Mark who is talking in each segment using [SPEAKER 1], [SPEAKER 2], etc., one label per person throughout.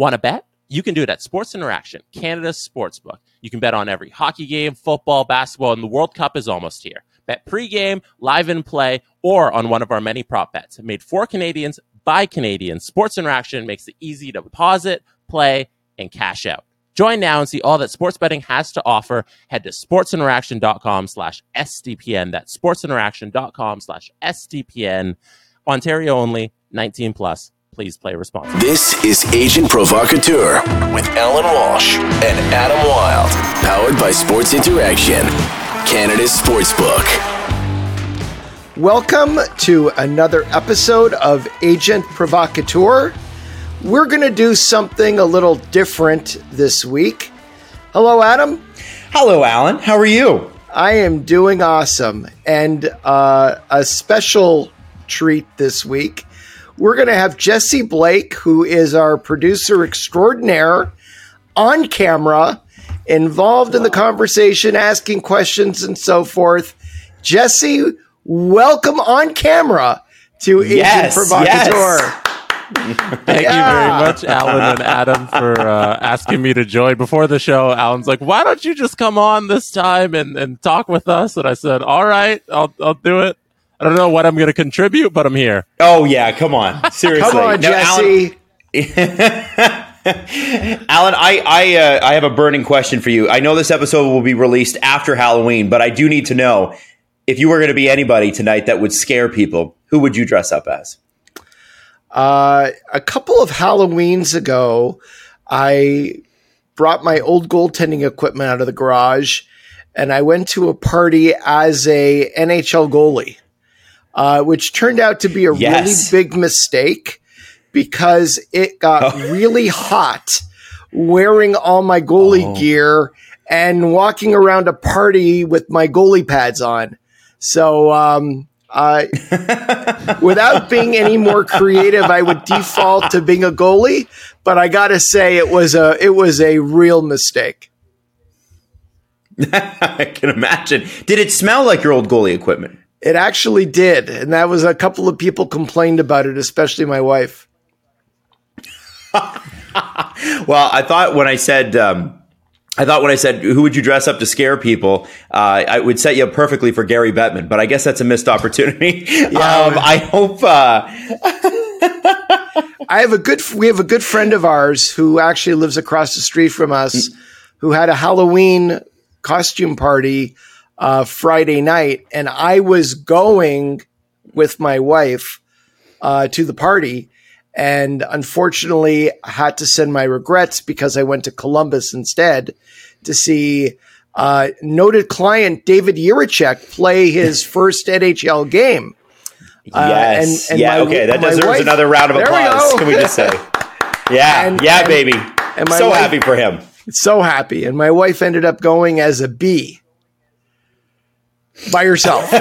[SPEAKER 1] Want to bet? You can do it at Sports Interaction, Canada's sportsbook. You can bet on every hockey game, football, basketball, and the World Cup is almost here. Bet pregame, live in play, or on one of our many prop bets. Made for Canadians by Canadians, Sports Interaction makes it easy to deposit, play, and cash out. Join now and see all that sports betting has to offer. Head to sportsinteraction.com slash SDPN. That's sportsinteraction.com slash SDPN. Ontario only, 19 plus. Please play responsibly.
[SPEAKER 2] This is Agent Provocateur with Allan Walsh and Adam Wylde, Powered by Sports Interaction, Canada's Sportsbook.
[SPEAKER 3] Welcome to another episode of Agent Provocateur. We're going to do something a little different this week. Hello, Adam.
[SPEAKER 4] Hello, Allan. How are you?
[SPEAKER 3] I am doing awesome. And uh, a special treat this week. We're going to have Jesse Blake, who is our producer extraordinaire, on camera, involved in the conversation, asking questions and so forth. Jesse, welcome on camera to
[SPEAKER 4] Yes,
[SPEAKER 3] Agent Provocateur.
[SPEAKER 4] yes.
[SPEAKER 1] Thank you very much, Allan and Adam, for uh, asking me to join. Before the show, Allan's like, why don't you just come on this time and, and talk with us? And I said, all right, I'll, I'll do it. I don't know what I'm going to contribute, but I'm here.
[SPEAKER 4] Oh yeah, come on, seriously.
[SPEAKER 3] Come on,
[SPEAKER 4] No,
[SPEAKER 3] Jesse.
[SPEAKER 4] Allan, Allan, I I uh, I have a burning question for you. I know this episode will be released after Halloween, but I do need to know if you were going to be anybody tonight that would scare people. Who would you dress up as?
[SPEAKER 3] Uh, a couple of Halloweens ago, I brought my old goaltending equipment out of the garage, and I went to a party as a NHL goalie, uh, which turned out to be a
[SPEAKER 4] Yes.
[SPEAKER 3] really big mistake because it got really hot wearing all my goalie
[SPEAKER 4] Oh.
[SPEAKER 3] gear and walking around a party with my goalie pads on. So, um, uh, without being any more creative, I would default to being a goalie. But I got to say, it was a it was a real mistake.
[SPEAKER 4] I can imagine. Did it smell like your old goalie equipment?
[SPEAKER 3] It actually did, and that was a couple of people complained about it, especially my wife.
[SPEAKER 4] Well, I thought when I said, um, I thought when I said, who would you dress up to scare people? Uh, I would set you up perfectly for Gary Bettman, but I guess that's a missed opportunity. um, I hope, uh,
[SPEAKER 3] I have a good we have a good friend of ours who actually lives across the street from us, who had a Halloween costume party uh, Friday night, and I was going with my wife uh, to the party, and unfortunately, I had to send my regrets because I went to Columbus instead to see uh, noted client David Jiříček play his first NHL game.
[SPEAKER 4] yes.
[SPEAKER 3] and- and
[SPEAKER 4] yeah.
[SPEAKER 3] my-
[SPEAKER 4] okay. That deserves
[SPEAKER 3] wife-
[SPEAKER 4] another round of
[SPEAKER 3] There we
[SPEAKER 4] applause. Can we just say? Yeah.
[SPEAKER 3] And-
[SPEAKER 4] yeah, baby.
[SPEAKER 3] and my
[SPEAKER 4] so
[SPEAKER 3] wife-
[SPEAKER 4] happy for him.
[SPEAKER 3] so happy. And my wife ended up going as a bee by herself.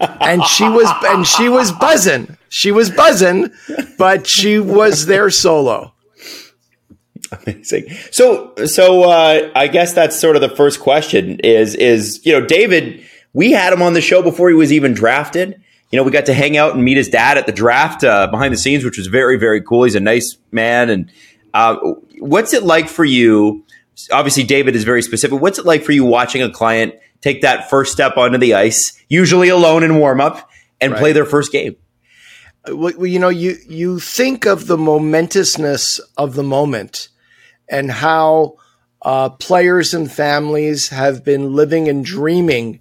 [SPEAKER 3] and she was and she was buzzing. She was buzzing, but she was there solo.
[SPEAKER 4] Amazing. So, so uh, I guess that's sort of the first question is is you know David. We had him on the show before he was even drafted. You know, we got to hang out and meet his dad at the draft uh, behind the scenes, which was very very cool. He's a nice man. And uh, what's it like for you? Obviously, David is very specific. What's it like for you watching a client take that first step onto the ice, usually alone in warm up, and play their first game?
[SPEAKER 3] Well, well, you know, you you think of the momentousness of the moment and how uh, players and families have been living and dreaming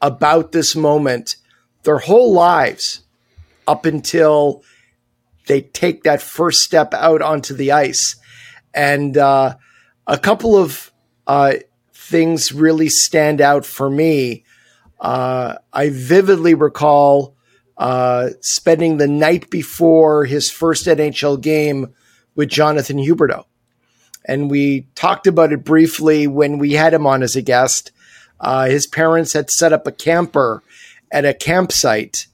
[SPEAKER 3] about this moment their whole lives up until they take that first step out onto the ice. And uh, a couple of uh, things really stand out for me. Uh, I vividly recall uh, spending the night before his first NHL game with Jonathan Huberdeau. And we talked about it briefly when we had him on as a guest. Uh, his parents had set up a camper at a campsite,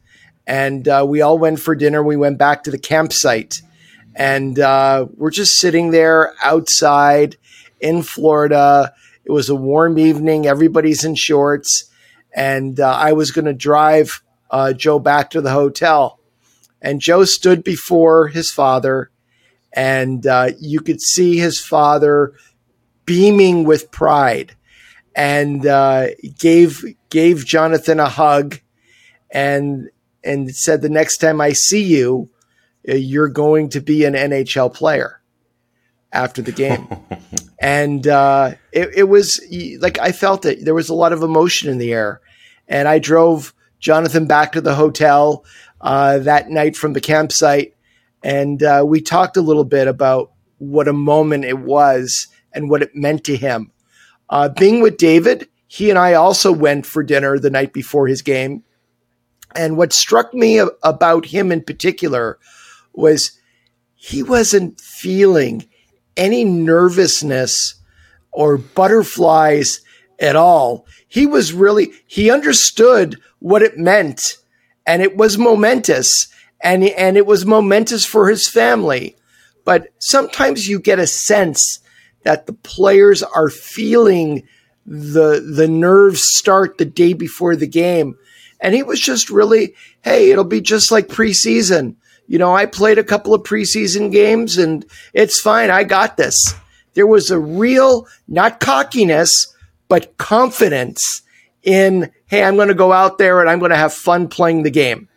[SPEAKER 3] and uh, we all went for dinner. We went back to the campsite, and uh, we're just sitting there outside in Florida. It was a warm evening. Everybody's in shorts, and uh, I was going to drive uh, Joe back to the hotel. And Joe stood before his father and uh, you could see his father beaming with pride, and uh, gave gave Jonathan a hug, and and said, "The next time I see you, uh, you're going to be an NHL player." After the game, and uh, it, it was like I felt it. There was a lot of emotion in the air, and I drove Jonathan back to the hotel uh, that night from the campsite, and uh, we talked a little bit about what a moment it was and what it meant to him. Uh, being with David, he and I also went for dinner the night before his game. And what struck me about him in particular was he wasn't feeling any nervousness or butterflies at all. He was really, he understood what it meant and it was momentous and, and it was momentous for his family. But sometimes you get a sense that the players are feeling the, the nerves start the day before the game. And he was just really, hey, it'll be just like preseason. You know, I played a couple of preseason games and it's fine. I got this. There was a real, not cockiness, but confidence in, hey, I'm going to go out there and I'm going to have fun playing the game.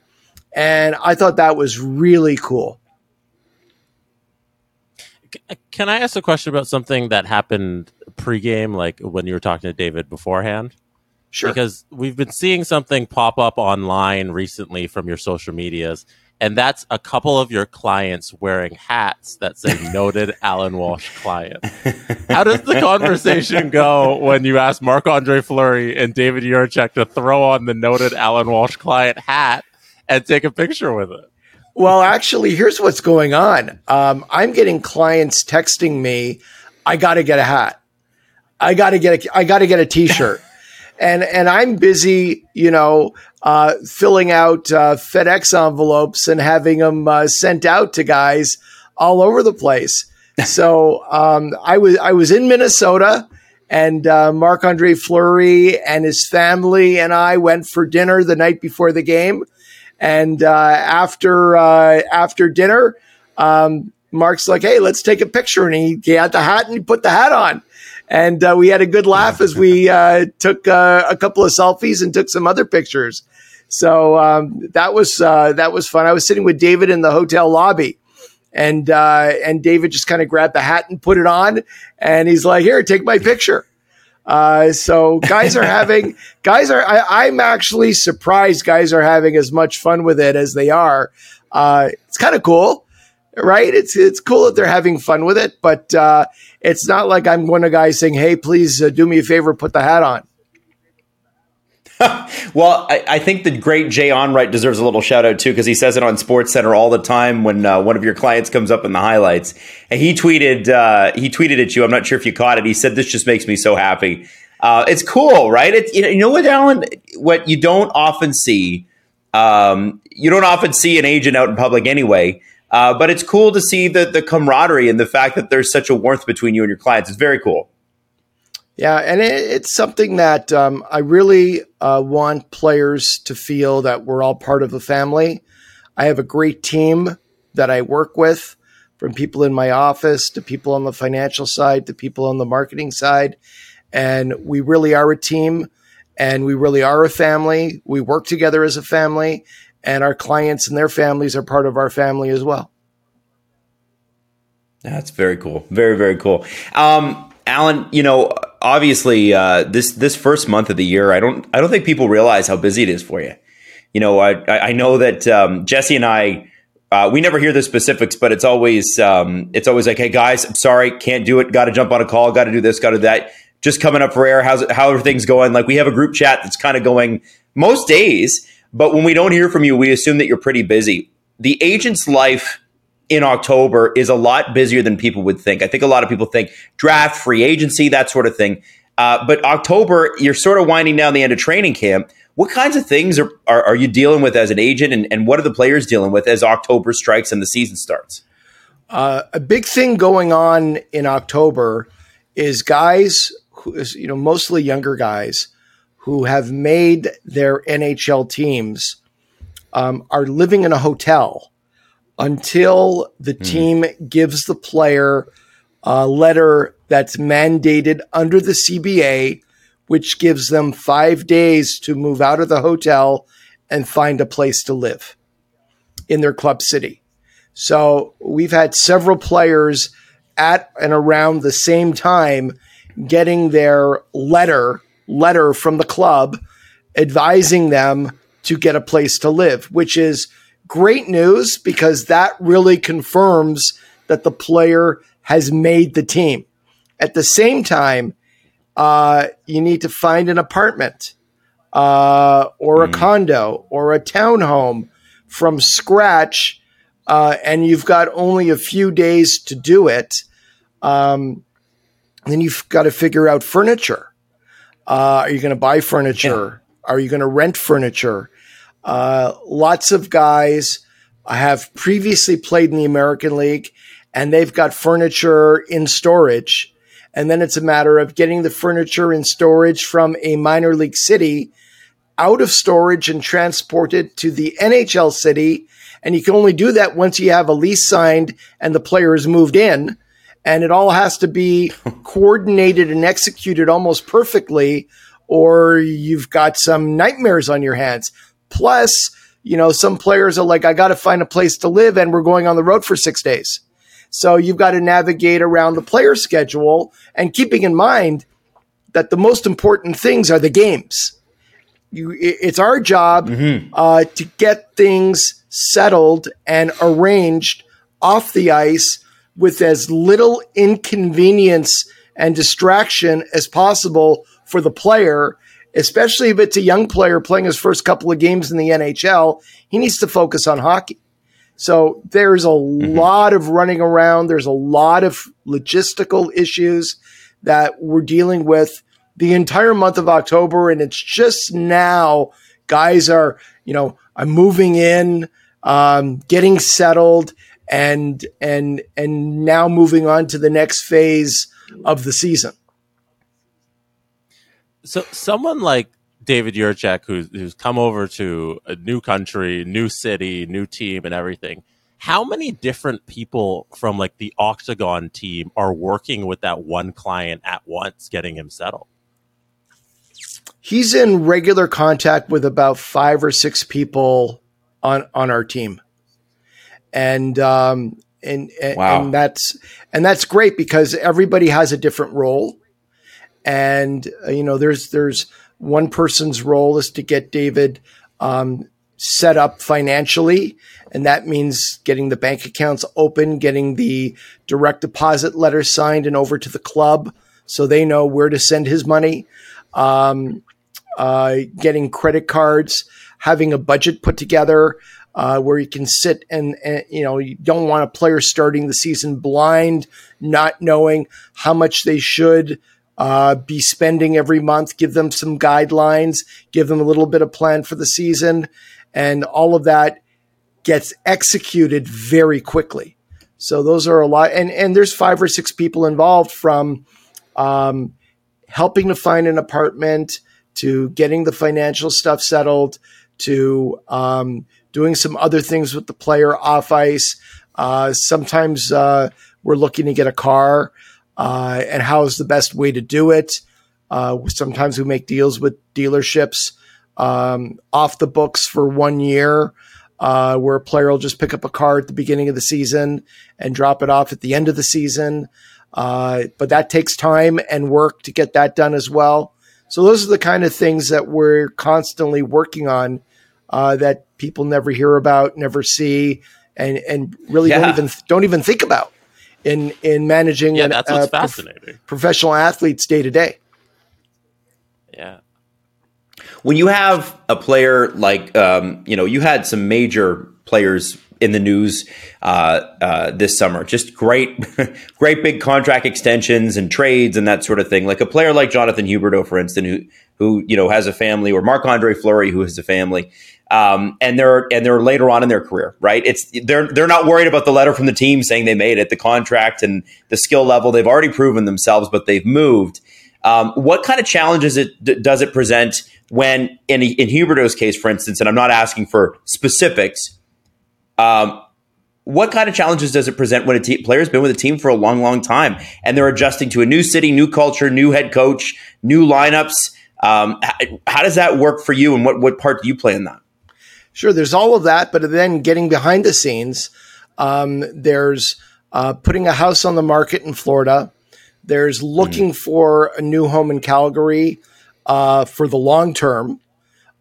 [SPEAKER 3] And I thought that was really cool.
[SPEAKER 1] Can I ask a question about something that happened pregame, like when you were talking to David beforehand?
[SPEAKER 3] Sure.
[SPEAKER 1] Because we've been seeing something pop up online recently from your social medias and that's a couple of your clients wearing hats that say noted Allan Walsh client. How does the conversation go when you ask Marc Andre Fleury and David Jiricek to throw on the noted Allan Walsh client hat and take a picture with it?
[SPEAKER 3] Well, actually, here's what's going on. Um, I'm getting clients texting me, I got to get a hat. I got to get a, I got to get a t-shirt. and and I'm busy, you know, uh, filling out uh, FedEx envelopes and having them uh, sent out to guys all over the place. so um, I was I was in Minnesota, and uh, Marc Andre Fleury and his family and I went for dinner the night before the game, and uh, after uh, after dinner. Um, Marc's like, "Hey, let's take a picture," and he, he had the hat and he put the hat on and uh, we had a good laugh as we uh, took uh, a couple of selfies and took some other pictures. So um, that was uh, that was fun. I was sitting with David in the hotel lobby, and uh, and David just kind of grabbed the hat and put it on, and he's like, "Here, take my picture." Uh, so guys are having guys are I, am actually surprised guys are having as much fun with it as they are. it's kind of cool right? It's it's cool that they're having fun with it, but uh, it's not like I'm one of guys saying, "Hey, please uh, do me a favor, put the hat on."
[SPEAKER 4] well, I, I, think the great Jay Onrait deserves a little shout out too because he says it on Sports Center all the time when uh, one of your clients comes up in the highlights. And he tweeted, uh, he tweeted at you. I'm not sure if you caught it. He said, "This just makes me so happy." Uh, it's cool, right? It, you, know, you know what, Allan? What you don't often see, um, you don't often see an agent out in public anyway. Uh, but it's cool to see the the camaraderie and the fact that there's such a warmth between you and your clients. It's very cool.
[SPEAKER 3] Yeah, and it, it's something that um, I really uh, want players to feel that we're all part of the family. I have a great team that I work with, from people in my office to people on the financial side to people on the marketing side, and we really are a team, and we really are a family. We work together as a family, and our clients and their families are part of our family as well.
[SPEAKER 4] That's very cool. Very very cool. Um, Allan, you know, obviously uh, this this first month of the year, I don't I don't think people realize how busy it is for you. You know, I I know that um, Jesse and I. Uh, we never hear the specifics, but it's always um, it's always like, hey guys, I'm sorry, can't do it. Got to jump on a call. Got to do this. Got to do that. Just coming up for air. How's it, how are things going? Like we have a group chat that's kind of going most days. But when we don't hear from you, we assume that you're pretty busy. The agent's life in October is a lot busier than people would think. I think a lot of people think draft, free agency, that sort of thing. Uh, but October, you're sort of winding down the end of training camp. What kinds of things are, are, are you dealing with as an agent, and, and, what are the players dealing with as October strikes and the season starts?
[SPEAKER 3] Uh, a big thing going on in October is guys, who is, you know, mostly younger guys who have made their NHL teams um, are living in a hotel until the
[SPEAKER 4] Hmm.
[SPEAKER 3] team gives the player a letter that's mandated under the CBA, which gives them five days to move out of the hotel and find a place to live in their club city. So we've had several players at and around the same time getting their letter letter from the club advising them to get a place to live, which is great news because that really confirms that the player has made the team. At the same time, uh, you need to find an apartment uh, or a condo or a townhome from scratch, uh, and you've got only a few days to do it. Um, then you've got to figure out furniture. Uh, are you going to buy furniture? Are you going to rent furniture? Uh, lots of guys have previously played in the American League and they've got furniture in storage. And then it's a matter of getting the furniture in storage from a minor league city out of storage and transported to the NHL city. And you can only do that once you have a lease signed and the player has moved in. And it all has to be coordinated and executed almost perfectly, or you've got some nightmares on your hands. Plus, you know, some players are like, I got to find a place to live and we're going on the road for six days. So you've got to navigate around the player schedule and keeping in mind that the most important things are the games. You, it's our job uh, to get things settled and arranged off the ice with as little inconvenience and distraction as possible for the player, especially if it's a young player playing his first couple of games in the NHL. He needs to focus on hockey. So there's a lot of running around. There's a lot of logistical issues that we're dealing with the entire month of October. And it's just now guys are, you know, I'm moving in, um, getting settled and, and, and now moving on to the next phase of the season.
[SPEAKER 1] So someone like David Jiříček, who's, who's come over to a new country, new city, new team, and everything. How many different people from like the Octagon team are working with that one client at once, getting him settled?
[SPEAKER 3] He's in regular contact with about five or six people on on our team, and um, and and,
[SPEAKER 4] Wow.
[SPEAKER 3] and that's and that's great because everybody has a different role, and uh, you know there's there's one person's role is to get David um, set up financially, and that means getting the bank accounts open, getting the direct deposit letter signed and over to the club so they know where to send his money. Um, uh, getting credit cards, having a budget put together uh, where you can sit and, and you know you don't want a player starting the season blind, not knowing how much they should uh, be spending every month. Give them some guidelines, give them a little bit of plan for the season, and all of that gets executed very quickly. So those are a lot, and and there's five or six people involved from um, helping to find an apartment to getting the financial stuff settled to um, doing some other things with the player off ice. Uh, sometimes uh, we're looking to get a car, uh, and how is the best way to do it? Uh, sometimes we make deals with dealerships um, off the books for one year. Uh, where a player will just pick up a car at the beginning of the season and drop it off at the end of the season. Uh, but that takes time and work to get that done as well. So those are the kind of things that we're constantly working on uh, that people never hear about, never see, and and really
[SPEAKER 4] Yeah.
[SPEAKER 3] don't even don't even think about in in managing
[SPEAKER 1] Yeah,
[SPEAKER 3] an-
[SPEAKER 1] that's what's
[SPEAKER 3] uh, prof-
[SPEAKER 1] fascinating.
[SPEAKER 3] professional athletes day to day.
[SPEAKER 1] Yeah.
[SPEAKER 4] when you have a player like um, you know you had some major players in the news uh, uh, this summer just great great big contract extensions and trades and that sort of thing like a player like jonathan huberdeau for instance who who you know has a family or marc andre fleury who has a family um, and they're and they're later on in their career right it's they're they're not worried about the letter from the team saying they made it the contract and the skill level they've already proven themselves but they've moved um, what kind of challenges it d- does it present when, in, in Huberdeau's case, for instance, and I'm not asking for specifics, um, what kind of challenges does it present when a te- player's been with a team for a long, long time and they're adjusting to a new city, new culture, new head coach, new lineups? Um, how, how does that work for you, and what what part do you play in that?
[SPEAKER 3] Sure, there's all of that, but then getting behind the scenes, um, there's uh, putting a house on the market in Florida. There's looking mm. for a new home in Calgary uh, for the long term.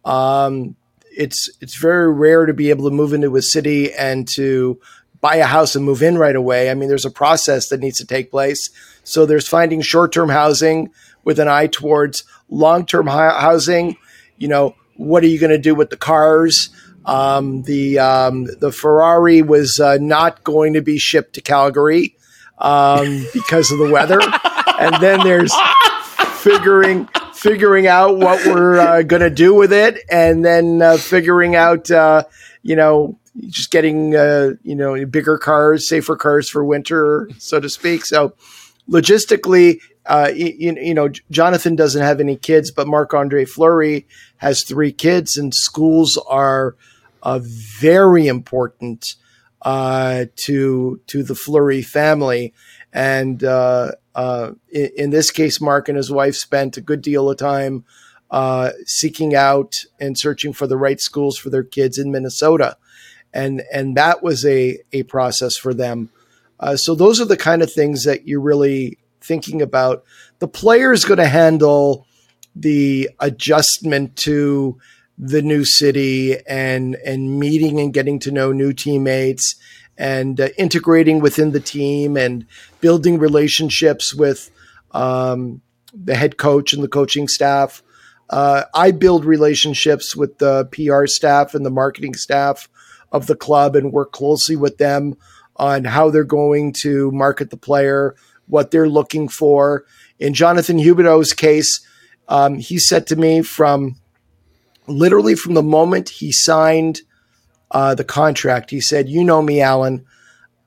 [SPEAKER 3] Um, it's it's very rare to be able to move into a city and to buy a house and move in right away. I mean, there's a process that needs to take place. So there's finding short term housing with an eye towards long term housing. You know, what are you going to do with the cars? Um, the um, the Ferrari was uh, not going to be shipped to Calgary um, because of the weather, and then there's figuring figuring out what we're uh, going to do with it, and then uh, figuring out, uh, you know, just getting uh, you know bigger cars, safer cars for winter, so to speak. So logistically, uh, you, you, know, Jonathan doesn't have any kids, but Marc Andre Fleury has three kids, and schools are uh, very important uh, to to the Fleury family. And uh, uh, in, in, this case, Mark and his wife spent a good deal of time uh, seeking out and searching for the right schools for their kids in Minnesota, and and that was a a process for them. So those are the kind of things that you're really thinking about. The player is going to handle the adjustment to the new city and and meeting and getting to know new teammates and uh, integrating within the team and building relationships with um, the head coach and the coaching staff. Uh, I build relationships with the PR staff and the marketing staff of the club and work closely with them on how they're going to market the player, what they're looking for. In Jonathan Huberdeau's case, um, he said to me from literally from the moment he signed uh, the contract, he said, You know me, Allan.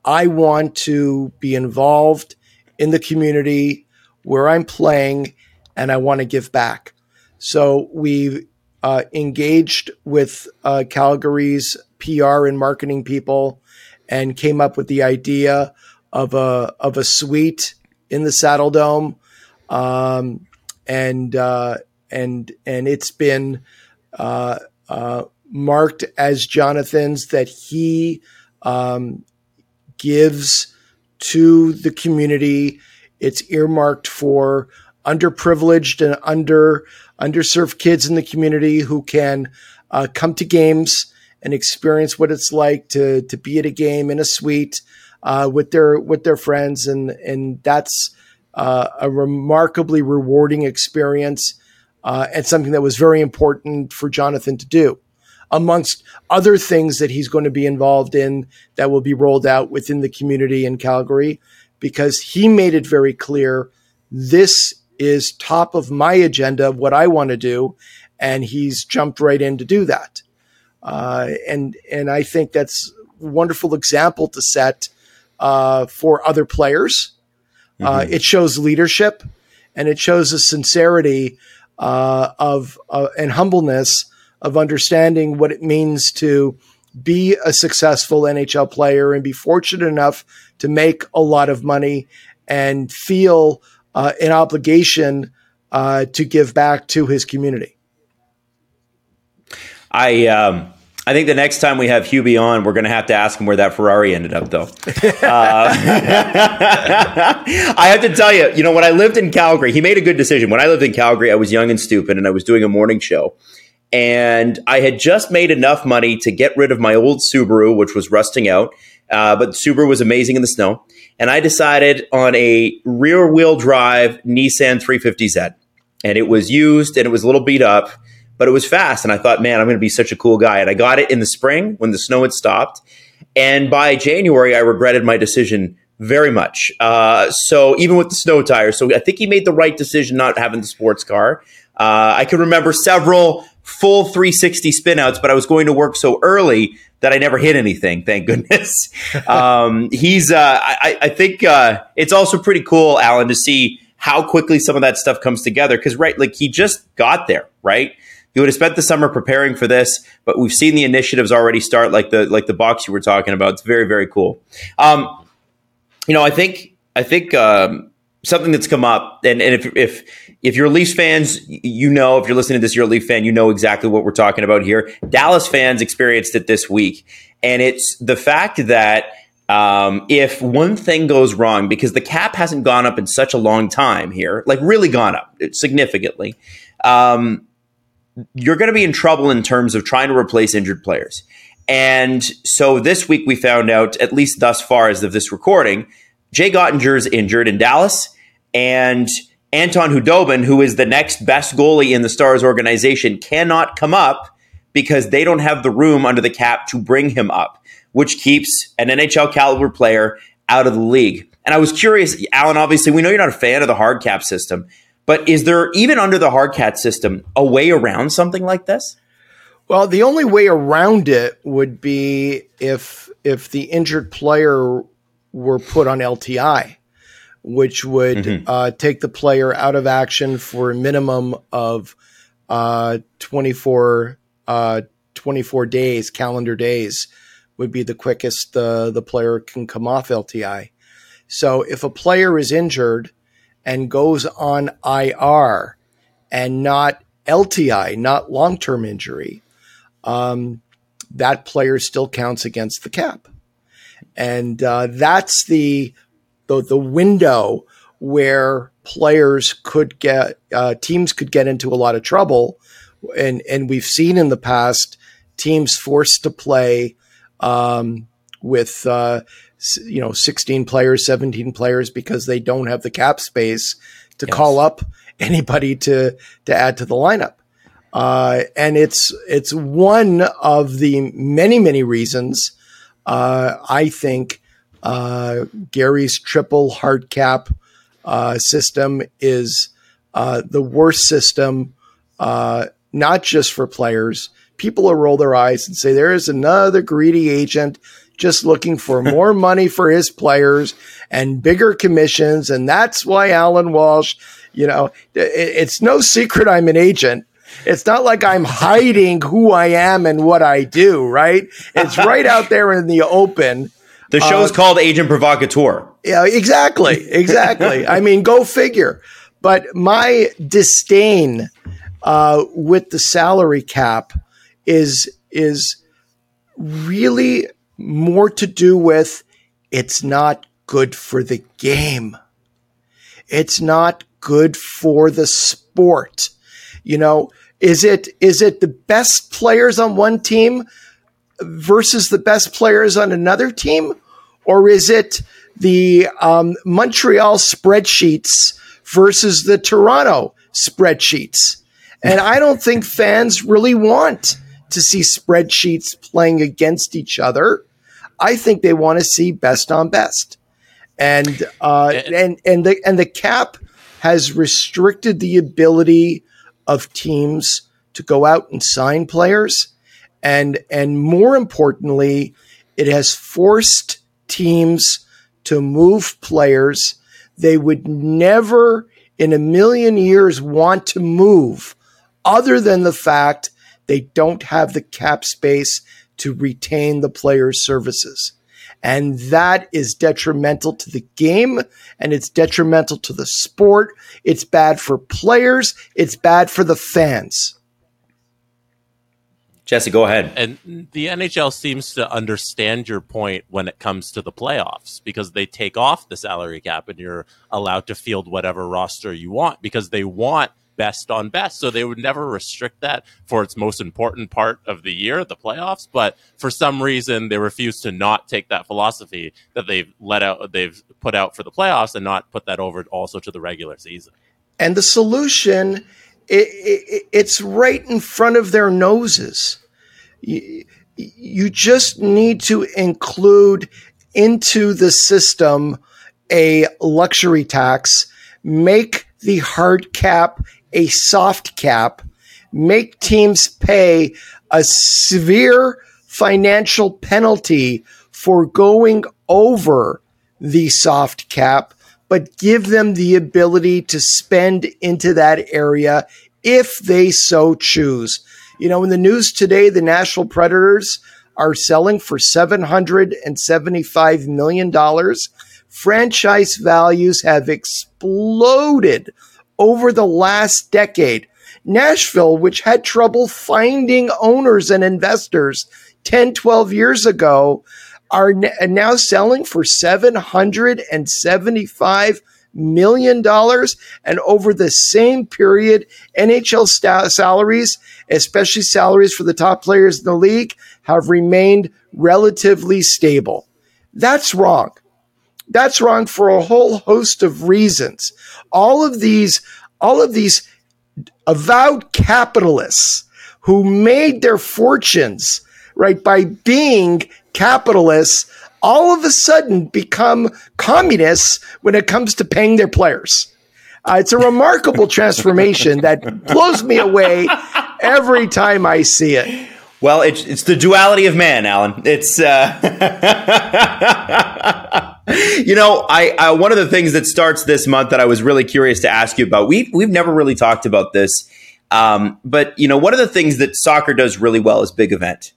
[SPEAKER 3] I want to be involved in the community where I'm playing and I want to give back. So we uh, engaged with uh, Calgary's PR and marketing people and came up with the idea of a of a suite in the Saddledome, um, and uh, and and it's been uh, uh, marked as Jonathan's that he um, gives to the community. It's earmarked for underprivileged and under underserved kids in the community who can uh, come to games and experience what it's like to to be at a game in a suite uh, with their with their friends, and and that's uh, a remarkably rewarding experience uh, and something that was very important for Jonathan to do, amongst other things that he's going to be involved in that will be rolled out within the community in Calgary, because he made it very clear this is top of my agenda of what I want to do, and he's jumped right in to do that. Uh, and and I think that's a wonderful example to set uh, for other players. Uh, mm-hmm. it shows leadership, and it shows a sincerity uh, of uh, and humbleness of understanding what it means to be a successful NHL player and be fortunate enough to make a lot of money and feel uh, an obligation uh, to give back to his community.
[SPEAKER 4] I um, I think the next time we have Hubie on, we're going to have to ask him where that Ferrari ended up, though. uh, I have to tell you, you know, when I lived in Calgary, he made a good decision. When I lived in Calgary, I was young and stupid, and I was doing a morning show. And I had just made enough money to get rid of my old Subaru, which was rusting out. Uh, but Subaru was amazing in the snow. And I decided on a rear wheel drive Nissan 350Z. And it was used and it was a little beat up but it was fast. And I thought, man, I'm going to be such a cool guy. And I got it in the spring when the snow had stopped. And by January, I regretted my decision very much. Uh, so even with the snow tires, so I think he made the right decision not having the sports car. Uh, I can remember several full 360 spinouts, but I was going to work so early that I never hit anything. Thank goodness. um, he's. Uh, I, I, think uh, it's also pretty cool, Allan, to see how quickly some of that stuff comes together. Because right, like he just got there, right? He would have spent the summer preparing for this, but we've seen the initiatives already start, like the like the box you were talking about. It's very very cool. Um, you know, I think I think um, something that's come up, and, and if if if you're Leafs fans, you know, if you're listening to this, you're a Leaf fan, you know exactly what we're talking about here. Dallas fans experienced it this week, and it's the fact that um, if one thing goes wrong, because the cap hasn't gone up in such a long time here, like really gone up significantly, um, you're going to be in trouble in terms of trying to replace injured players. And so this week we found out, at least thus far as of this recording, Jake Oettinger is injured in Dallas, and Anton Khudobin, who is the next best goalie in the Stars organization, cannot come up because they don't have the room under the cap to bring him up, which keeps an NHL caliber player out of the league. And I was curious, Allan, obviously, we know you're not a fan of the hard cap system, but is there, even under the hard cap system, a way around something like this?
[SPEAKER 3] Well, the only way around it would be if if the injured player were put on LTI, which would mm-hmm. uh, take the player out of action for a minimum of uh, 24, uh, 24 days, calendar days would be the quickest uh, the player can come off LTI. So if a player is injured and goes on IR and not LTI, not long term injury, um, that player still counts against the cap. And uh, that's the, the the window where players could get uh, teams could get into a lot of trouble, and and we've seen in the past teams forced to play um, with uh, you know 16 players, 17 players because they don't have the cap space to yes. call up anybody to to add to the lineup. Uh, and it's it's one of the many many reasons uh, I think uh, Gary's triple hard cap uh, system is uh, the worst system, uh, not just for players. People will roll their eyes and say there is another greedy agent just looking for more money for his players and bigger commissions, and that's why Allan Walsh. You know, it's no secret I'm an agent. It's not like I'm hiding who I am and what I do, right? It's right out there in the open.
[SPEAKER 4] The show's uh, called Agent Provocateur.
[SPEAKER 3] Yeah, exactly. Exactly. I mean, go figure. But my disdain uh, with the salary cap is is really more to do with it's not good for the game. It's not good for the sport. You know, is it is it the best players on one team versus the best players on another team, or is it the um, Montreal spreadsheets versus the Toronto spreadsheets? And I don't think fans really want to see spreadsheets playing against each other. I think they want to see best on best, and uh, and and the and the cap has restricted the ability of teams to go out and sign players. And, and more importantly, it has forced teams to move players they would never in a million years want to move other than the fact they don't have the cap space to retain the player's services. And that is detrimental to the game and it's detrimental to the sport. It's bad for players. It's bad for the fans.
[SPEAKER 4] Jesse, go ahead.
[SPEAKER 1] And the NHL seems to understand your point when it comes to the playoffs because they take off the salary cap and you're allowed to field whatever roster you want because they want best on best. So they would never restrict that for its most important part of the year, the playoffs. But for some reason, they refuse to not take that philosophy that they've let out, they've put out for the playoffs, and not put that over also to the regular season.
[SPEAKER 3] And the solution, it, it, it's right in front of their noses. You, you just need to include into the system a luxury tax, make the hard cap a soft cap, make teams pay a severe financial penalty for going over the soft cap, but give them the ability to spend into that area if they so choose. You know, in the news today, the Nashville Predators are selling for $775 million. Franchise values have exploded over the last decade. Nashville, which had trouble finding owners and investors 10, 12 years ago, are now selling for $775 million. And over the same period, NHL st- salaries, especially salaries for the top players in the league, have remained relatively stable. That's wrong. That's wrong for a whole host of reasons. All of these, all of these avowed capitalists who made their fortunes, right, by being capitalists, all of a sudden become communists when it comes to paying their players. Uh, it's a remarkable transformation that blows me away every time I see it.
[SPEAKER 4] Well, it's it's the duality of man, Allan. It's uh, you know, I, I one of the things that starts this month that I was really curious to ask you about. We we've never really talked about this, um, but you know, one of the things that soccer does really well is big event.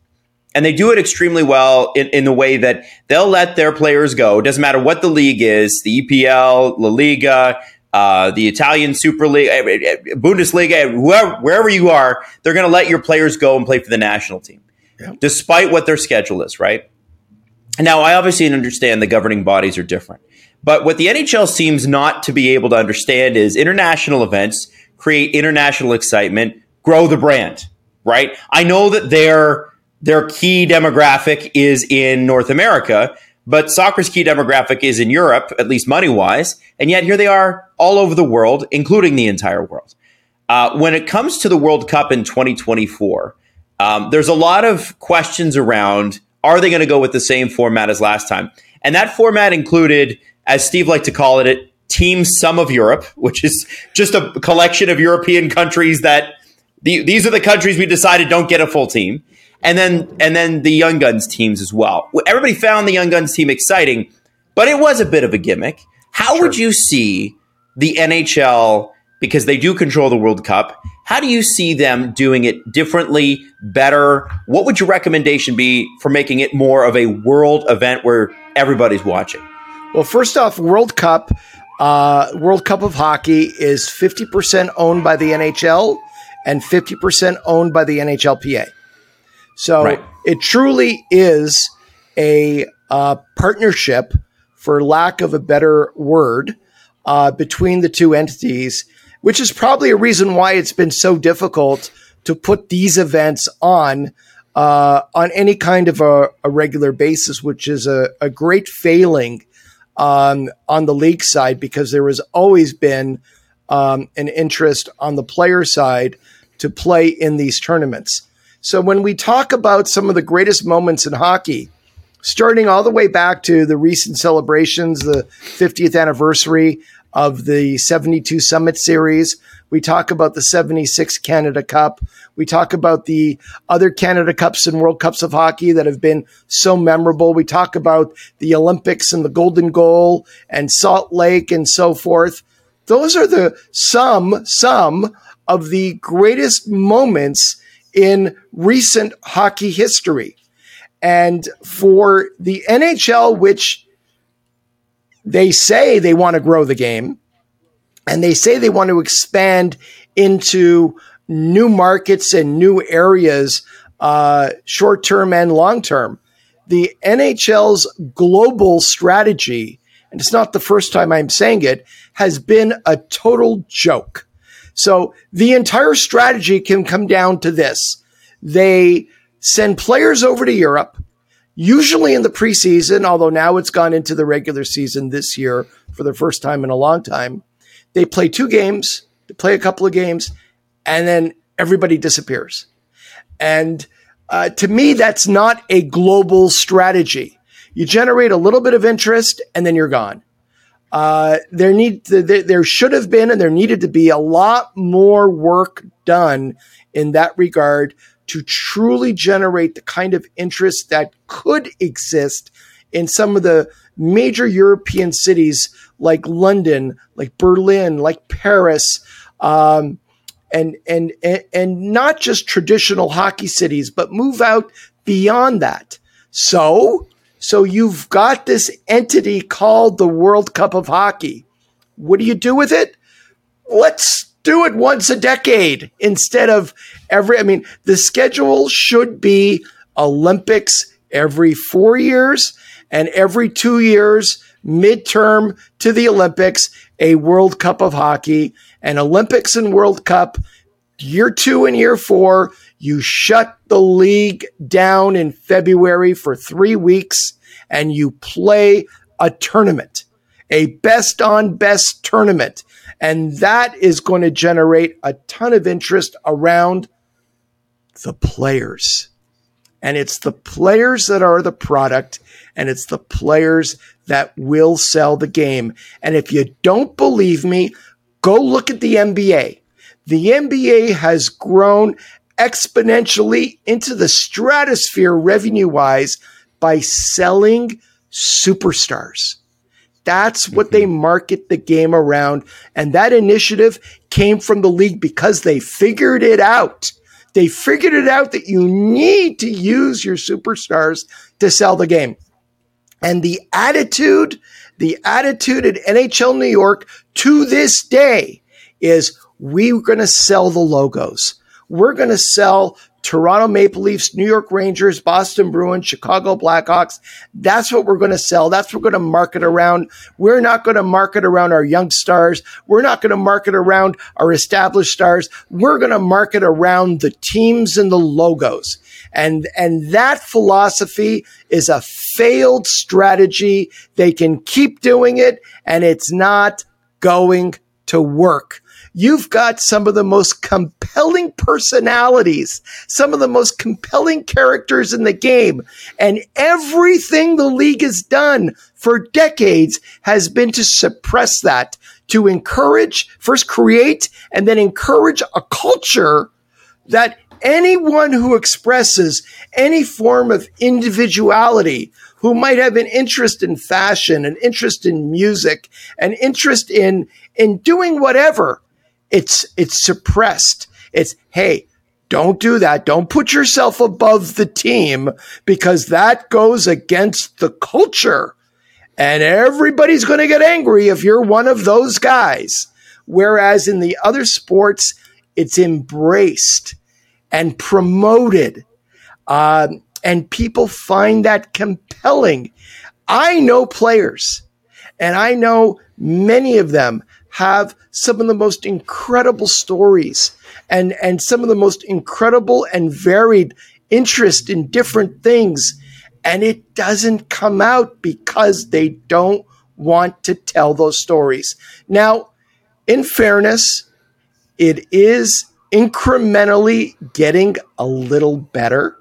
[SPEAKER 4] And they do it extremely well in, in the way that they'll let their players go. It doesn't matter what the league is, the EPL, La Liga, uh, the Italian Super League, eh, eh, eh, Bundesliga, whoever, wherever you are, they're going to let your players go and play for the national team, yeah. despite what their schedule is, right? Now, I obviously understand the governing bodies are different, but what the NHL seems not to be able to understand is international events create international excitement, grow the brand, right? I know that their their key demographic is in North America, but soccer's key demographic is in Europe, at least money wise, and yet here they are all over the world, including the entire world. Uh, when it comes to the World Cup in 2024, um, there's a lot of questions around are they going to go with the same format as last time? And that format included, as Steve liked to call it, it Team Sum of Europe, which is just a collection of European countries that the, these are the countries we decided don't get a full team. And then and then the Young Guns teams as well. Everybody found the Young Guns team exciting, but it was a bit of a gimmick. How sure. would you see the NHL because they do control the World Cup. How do you see them doing it differently, better? What would your recommendation be for making it more of a world event where everybody's watching?
[SPEAKER 3] Well, first off, World Cup, uh, World Cup of Hockey is 50% owned by the NHL and 50% owned by the NHLPA. So right. it truly is a uh, partnership, for lack of a better word, uh, between the two entities which is probably a reason why it's been so difficult to put these events on uh, on any kind of a, a, regular basis, which is a, a great failing um, on the league side because there has always been um, an interest on the player side to play in these tournaments. So when we talk about some of the greatest moments in hockey, starting all the way back to the recent celebrations, the 50th anniversary of the 72 Summit Series. We talk about the 76 Canada Cup. We talk about the other Canada Cups and World Cups of hockey that have been so memorable. We talk about the Olympics and the Golden Goal and Salt Lake and so forth. Those are the some, some of the greatest moments in recent hockey history. And for the NHL, which they say they want to grow the game and they say they want to expand into new markets and new areas, uh, short term and long term. The NHL's global strategy, and it's not the first time I'm saying it, has been a total joke. So the entire strategy can come down to this. They send players over to Europe usually in the preseason, although now it's gone into the regular season this year for the first time in a long time. They play two games, they play a couple of games, and then everybody disappears. And uh, to me, that's not a global strategy. You generate a little bit of interest and then you're gone. Uh, there need to, there, should have been and there needed to be a lot more work done in that regard to truly generate the kind of interest that could exist in some of the major European cities like London, like Berlin, like Paris, um, and, and, and not just traditional hockey cities, but move out beyond that. So, so you've got this entity called the World Cup of Hockey. What do you do with it? Let's do it once a decade instead of every, I mean, the schedule should be Olympics every four years and every two years, midterm to the Olympics, a World Cup of Hockey, and Olympics and World Cup, year two and year four. You shut the league down in February for three weeks and you play a tournament, a best on best tournament. And that is going to generate a ton of interest around the players. And it's the players that are the product and it's the players that will sell the game. And if you don't believe me, go look at the NBA. The NBA has grown exponentially into the stratosphere revenue wise by selling superstars. That's what mm-hmm. they market the game around. And that initiative came from the league because they figured it out. They figured it out that you need to use your superstars to sell the game. And the attitude, the attitude at NHL New York to this day is we're going to sell the logos. We're going to sell Toronto Maple Leafs, New York Rangers, Boston Bruins, Chicago Blackhawks. That's what we're going to sell. That's what we're going to market around. We're not going to market around our young stars. We're not going to market around our established stars. We're going to market around the teams and the logos. And, and that philosophy is a failed strategy. They can keep doing it and it's not going to work. You've got some of the most compelling personalities, some of the most compelling characters in the game. And everything the league has done for decades has been to suppress that, to encourage, first create, and then encourage a culture that anyone who expresses any form of individuality who might have an interest in fashion, an interest in music, an interest in, in doing whatever it's it's suppressed. It's hey, don't do that. Don't put yourself above the team because that goes against the culture. And everybody's going to get angry if you're one of those guys. Whereas in the other sports, it's embraced and promoted. Um, and people find that compelling. I know players and I know many of them have some of the most incredible stories and, and some of the most incredible and varied interest in different things. And it doesn't come out because they don't want to tell those stories. Now, in fairness, it is incrementally getting a little better,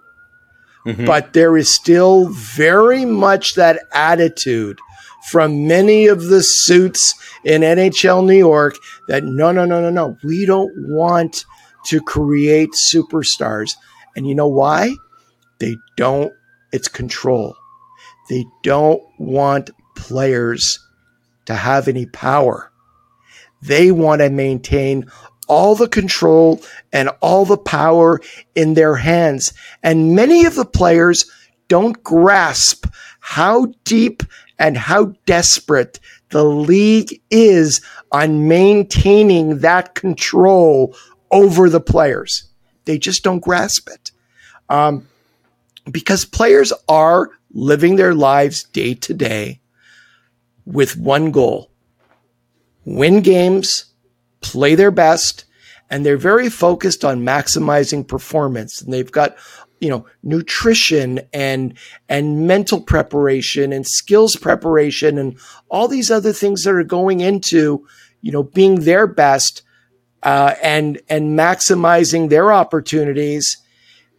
[SPEAKER 3] mm-hmm. but there is still very much that attitude from many of the suits in NHL New York that no, no, no, no, no. We don't want to create superstars. And you know why? They don't, it's control. They don't want players to have any power. They want to maintain all the control and all the power in their hands. And many of the players don't grasp how deep and how desperate the league is on maintaining that control over the players. They just don't grasp it. Um, because players are living their lives day to day with one goal win games, play their best, and they're very focused on maximizing performance. And they've got you know nutrition and and mental preparation and skills preparation and all these other things that are going into you know being their best uh, and and maximizing their opportunities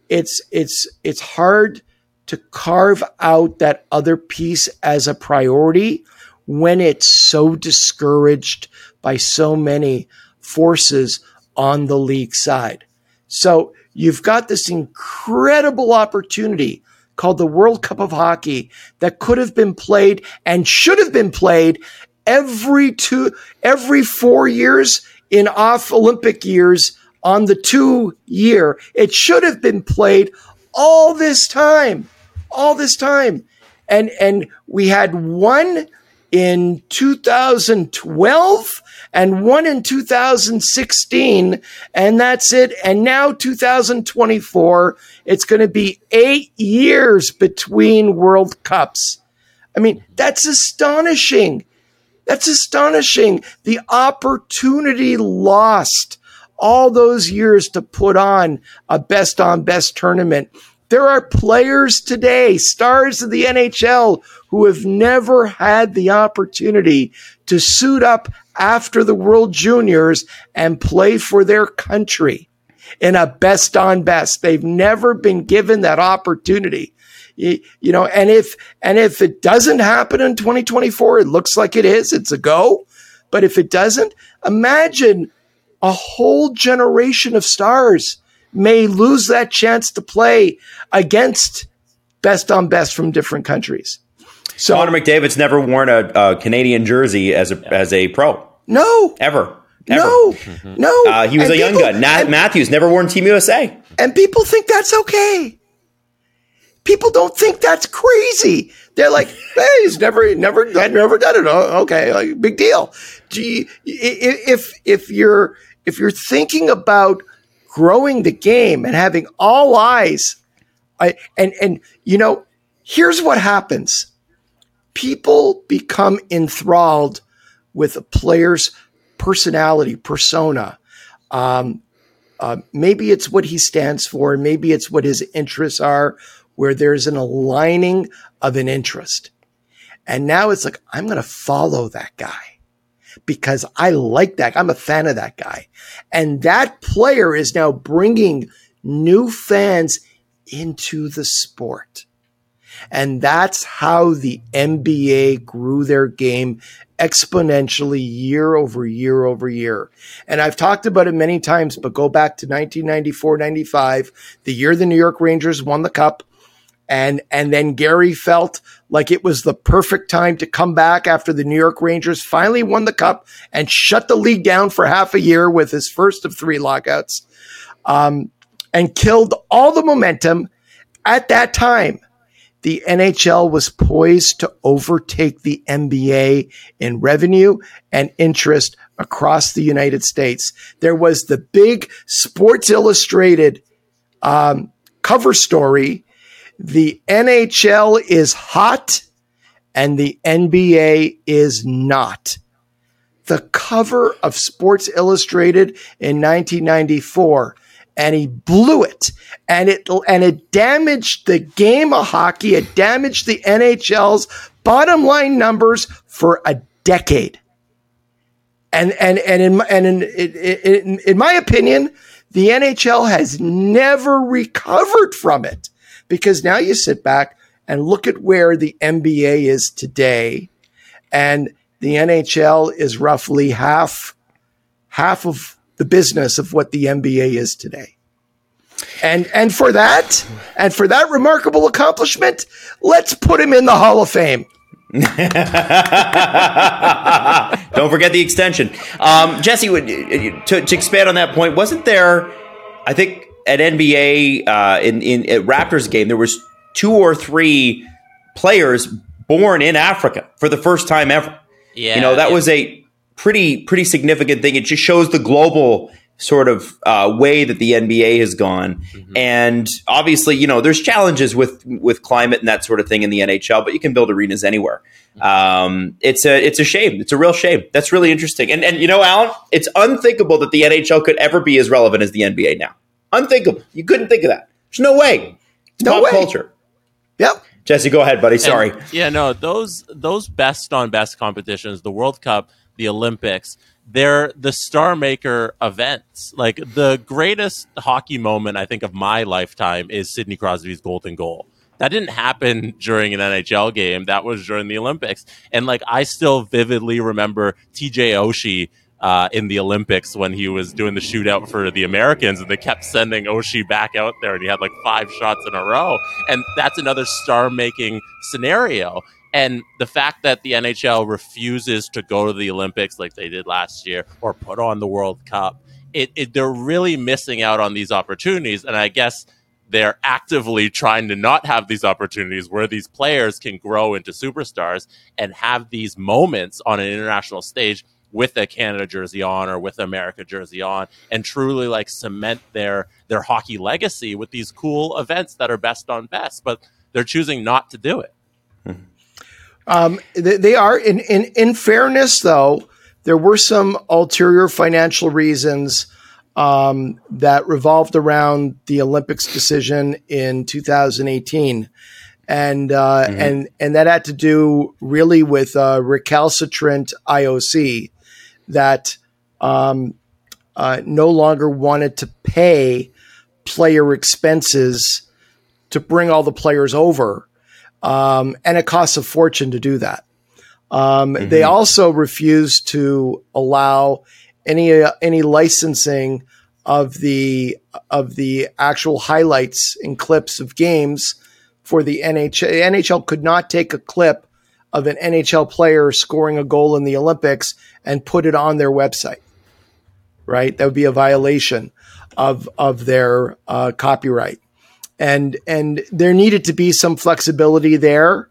[SPEAKER 3] it's it's it's hard to carve out that other piece as a priority when it's so discouraged by so many forces on the league side. So You've got this incredible opportunity called the World Cup of Hockey that could have been played and should have been played every two, every four years in off Olympic years on the two year. It should have been played all this time, all this time. And, and we had one in 2012 and one in 2016. And that's it. And now 2024, it's going to be eight years between World Cups. I mean, that's astonishing. That's astonishing. The opportunity lost all those years to put on a best on best tournament. There are players today, stars of the NHL, who have never had the opportunity to suit up after the World Juniors and play for their country in a best on best. They've never been given that opportunity. You, you, know, and if, and if it doesn't happen in 2024, it looks like it is, it's a go. But if it doesn't, imagine a whole generation of stars may lose that chance to play against best on best from different countries.
[SPEAKER 4] So Connor McDavid's never worn a, a Canadian jersey as a as a pro.
[SPEAKER 3] No,
[SPEAKER 4] ever.
[SPEAKER 3] Ever. No, mm-hmm. no.
[SPEAKER 4] Uh, he was and a people, young gun. Nat and, Matthews never worn Team USA,
[SPEAKER 3] and people think that's okay. People don't think that's crazy. They're like, "Hey, he's never, never, I've never done it. Oh, okay, like, big deal." If if you're if you're thinking about growing the game and having all eyes, I, and and you know, here's what happens: people become enthralled with a player's personality, persona. Um, uh, maybe it's what he stands for, maybe it's what his interests are, where there's an aligning of an interest. And now it's like, I'm going to follow that guy because I like that. I'm a fan of that guy. And that player is now bringing new fans into the sport. And that's how the NBA grew their game exponentially year over year over year. And I've talked about it many times, but go back to 1994, 95, the year the New York Rangers won the cup and and then Gary felt like it was the perfect time to come back after the New York Rangers finally won the cup and shut the league down for half a year with his first of three lockouts, um, and killed all the momentum. At that time, the NHL was poised to overtake the NBA in revenue and interest across the United States. There was the big Sports Illustrated um, cover story the NHL is hot and the NBA is not. The cover of Sports Illustrated in 1994 and he blew it. And it and it damaged the game of hockey. It damaged the NHL's bottom line numbers for a decade. And and and in and in, in, in my opinion the NHL has never recovered from it. Because now you sit back and look at where the NBA is today, and the NHL is roughly half half of the business of what the NBA is today. And and for that, and for that remarkable accomplishment, let's put him in the Hall of Fame.
[SPEAKER 4] Don't forget the extension. Um, Jesse, to, to expand on that point, wasn't there? I think at NBA uh, in in at Raptors game, there was two or three players born in Africa for the first time ever. Yeah, you know that yeah. was a pretty pretty significant thing. It just shows the global sort of uh, way that the NBA has gone. Mm-hmm. And obviously, you know, there's challenges with with climate and that sort of thing in the NHL, but you can build arenas anywhere. Mm-hmm. Um, it's a it's a shame. It's a real shame. That's really interesting. And and you know, Allan, it's unthinkable that the NHL could ever be as relevant as the NBA now. Unthinkable. You couldn't think of that. There's no way. It's no pop way. culture.
[SPEAKER 3] Yep.
[SPEAKER 4] Jesse, go ahead, buddy. Sorry.
[SPEAKER 1] And, yeah, no, those those best on best competitions, the World Cup, the Olympics, they're the star maker events. Like the greatest hockey moment I think of my lifetime is Sidney Crosby's golden goal. That didn't happen during an NHL game. That was during the Olympics. And like I still vividly remember TJ Oshie uh, in the Olympics when he was doing the shootout for the Americans, and they kept sending Oshie back out there, and he had like five shots in a row. And that's another star making scenario. And the fact that the NHL refuses to go to the Olympics like they did last year or put on the World Cup it, it, they're really missing out on these opportunities. And I guess they're actively trying to not have these opportunities where these players can grow into superstars and have these moments on an international stage with a Canada jersey on or with America jersey on and truly like cement their their hockey legacy with these cool events that are best on best. But they're choosing not to do it mm-hmm.
[SPEAKER 3] Um, they, they, are in, in in fairness though there were some ulterior financial reasons um, that revolved around the Olympics decision in 2018 and uh, mm-hmm. and and that had to do really with a recalcitrant IOC that um, uh, no longer wanted to pay player expenses to bring all the players over, um, and it costs a fortune to do that. Um, mm-hmm. They also refused to allow any uh, any licensing of the of the actual highlights and clips of games for the NHL. NHL could not take a clip of an NHL player scoring a goal in the Olympics and put it on their website. Right, that would be a violation of of their uh, copyright, and and there needed to be some flexibility there.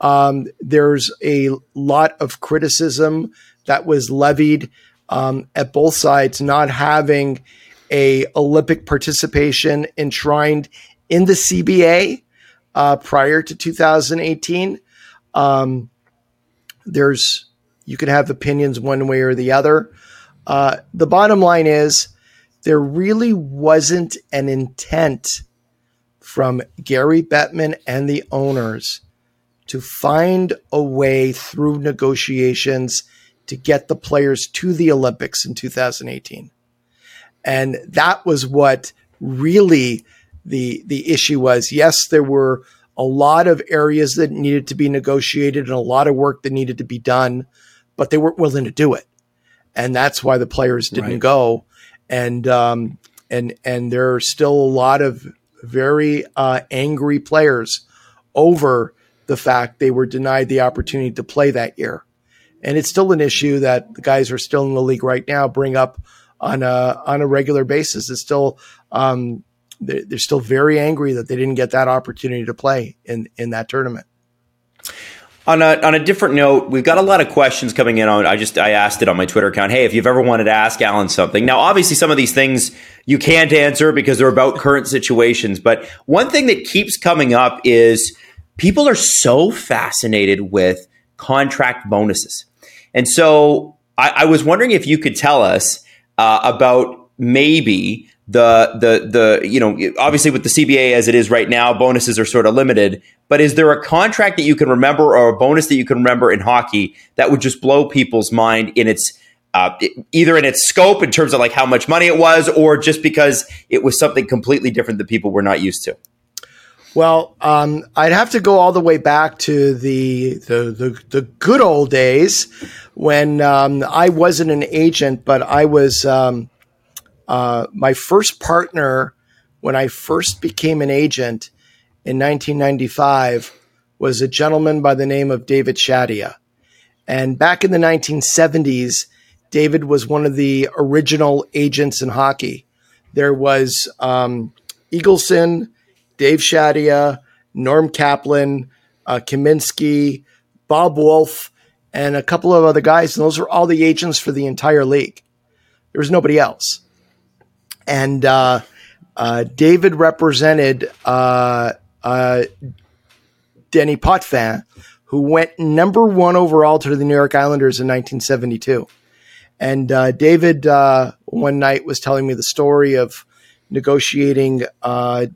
[SPEAKER 3] Um, there's a lot of criticism that was levied um, at both sides, not having a Olympic participation enshrined in the CBA uh, prior to 2018. Um, there's you could have opinions one way or the other. Uh, the bottom line is there really wasn't an intent from Gary Bettman and the owners to find a way through negotiations to get the players to the Olympics in 2018. And that was what really the the issue was. Yes, there were a lot of areas that needed to be negotiated and a lot of work that needed to be done, but they weren't willing to do it, and that's why the players didn't right. go. And um, and and there are still a lot of very uh, angry players over the fact they were denied the opportunity to play that year. And it's still an issue that the guys who are still in the league right now bring up on a on a regular basis. It's still um, they're, they're still very angry that they didn't get that opportunity to play in in that tournament.
[SPEAKER 4] On a, on a different note, we've got a lot of questions coming in on. I just I asked it on my Twitter account. Hey, if you've ever wanted to ask Allan something, now obviously some of these things you can't answer because they're about current situations. But one thing that keeps coming up is people are so fascinated with contract bonuses, and so I, I was wondering if you could tell us uh, about maybe the the the you know obviously with the CBA as it is right now, bonuses are sort of limited. But is there a contract that you can remember or a bonus that you can remember in hockey that would just blow people's mind in its uh, either in its scope in terms of like how much money it was, or just because it was something completely different that people were not used to?
[SPEAKER 3] Well, um, I'd have to go all the way back to the the the, the good old days when um, I wasn't an agent, but I was. Um, uh, my first partner when I first became an agent in 1995 was a gentleman by the name of David Schatia. And back in the 1970s, David was one of the original agents in hockey. There was um, Eagleson, Dave Schatia, Norm Caplan, uh, Kaminsky, Bob Woolf, and a couple of other guys. And those were all the agents for the entire league. There was nobody else and uh, uh, David represented uh, uh, Denny Potvin, who went number one overall to the New York Islanders in 1972. And uh, David one night was telling me the story of negotiating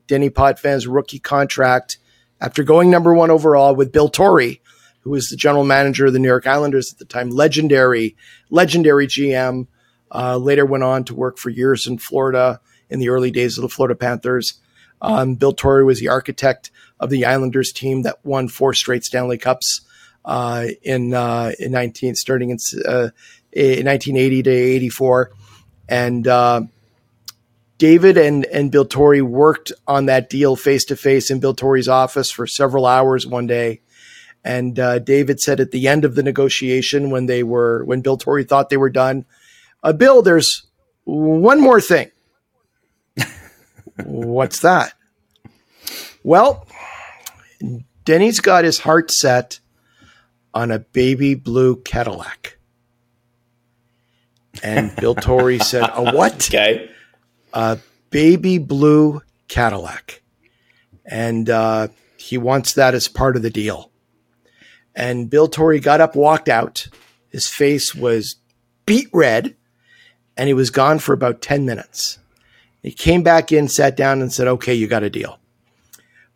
[SPEAKER 3] Denny Potvin's rookie contract after going number one overall with Bill Torrey, who was the general manager of the New York Islanders at the time, legendary, legendary GM uh, later went on to work for years in Florida in the early days of the Florida Panthers. Um, Bill Torrey was the architect of the Islanders team that won four straight Stanley Cups uh, in uh, in 19 starting in, uh, in 1980 to 84, and uh, David and and Bill Torrey worked on that deal face to face in Bill Torrey's office for several hours one day. And uh, David said at the end of the negotiation, when they were when Bill Torrey thought they were done, uh, Bill, there's one more thing. What's that? Well, Denny's got his heart set on a baby blue Cadillac. And Bill Torrey said, A what?
[SPEAKER 4] Okay.
[SPEAKER 3] A baby blue Cadillac. And uh, he wants that as part of the deal. And Bill Torrey got up, walked out. His face was beet red, and he was gone for about 10 minutes. He came back in, sat down, and said, Okay, you got a deal.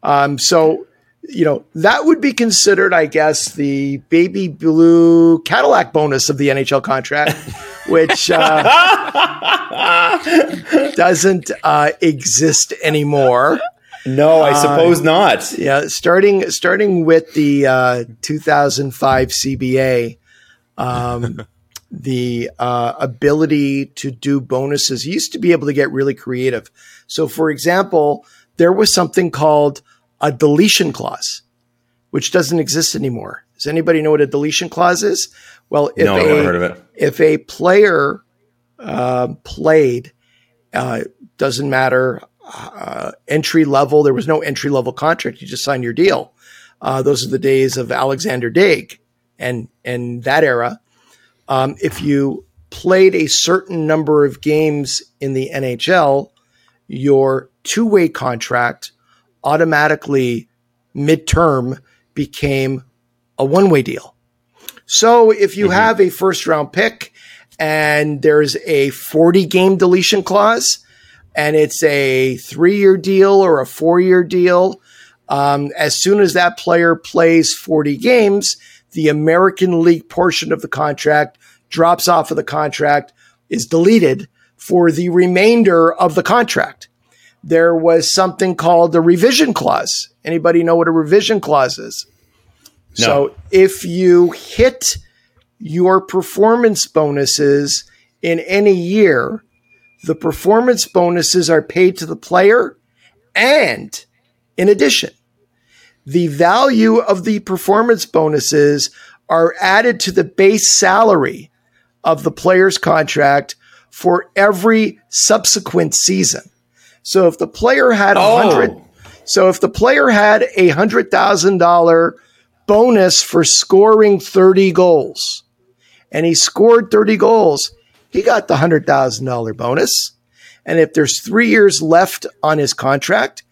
[SPEAKER 3] Um, so, you know, that would be considered, I guess, the baby blue Cadillac bonus of the NHL contract, which uh, doesn't uh, exist anymore.
[SPEAKER 4] No, I suppose uh, not.
[SPEAKER 3] Yeah, starting starting with the uh, 2005 CBA, um, the uh, ability to do bonuses used to be able to get really creative. So, for example, there was something called a deletion clause, which doesn't exist anymore. Does anybody know what a deletion clause is? Well, if
[SPEAKER 4] no,
[SPEAKER 3] a,
[SPEAKER 4] never heard of it.
[SPEAKER 3] If a player uh, played, uh, doesn't matter uh, entry level. There was no entry level contract. You just signed your deal. Uh, those are the days of Alexander Daigle and and that era. Um, if you played a certain number of games in the NHL, your two way contract automatically midterm became a one way deal. So if you mm-hmm. have a first round pick and there's a 40 game deletion clause, and it's a three year deal or a four year deal. Um, as soon as that player plays 40 games, the American League portion of the contract drops off of the contract, is deleted for the remainder of the contract. There was something called the revision clause. Anybody know what a revision clause is? No. So if you hit your performance bonuses in any year, the performance bonuses are paid to the player. And in addition, the value of the performance bonuses are added to the base salary of the player's contract for every subsequent season. So if the player had a oh. hundred, oh. so if the player had a hundred thousand dollar bonus for scoring 30 goals and he scored 30 goals, he got the $100,000 bonus. And if there's three years left on his contract,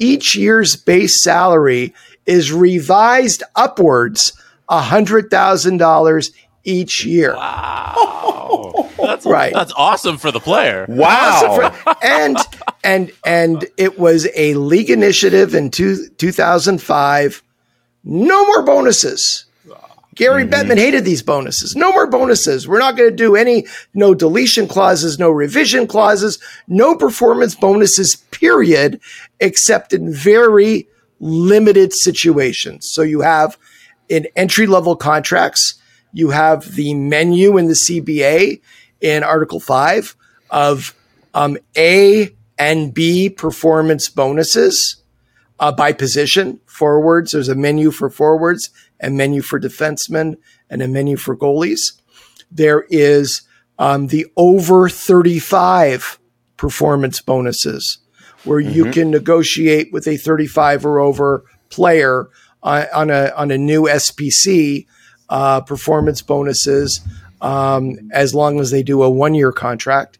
[SPEAKER 3] each year's base salary is revised upwards $100,000 each year.
[SPEAKER 1] Wow. That's right. That's awesome for the player.
[SPEAKER 4] Wow. Awesome
[SPEAKER 3] for, and and and it was a league initiative in two, 2005. No more bonuses. Gary mm-hmm. Bettman hated these bonuses. No more bonuses. We're not going to do any, no deletion clauses, no revision clauses, no performance bonuses, period, except in very limited situations. So you have in entry level contracts, you have the menu in the CBA in Article 5 of um, A and B performance bonuses uh, by position. Forwards, there's a menu for forwards a menu for defensemen, and a menu for goalies. There is um, the over 35 performance bonuses where mm-hmm. you can negotiate with a 35 or over player on, on a, on a new SPC uh, performance bonuses um, as long as they do a one year contract.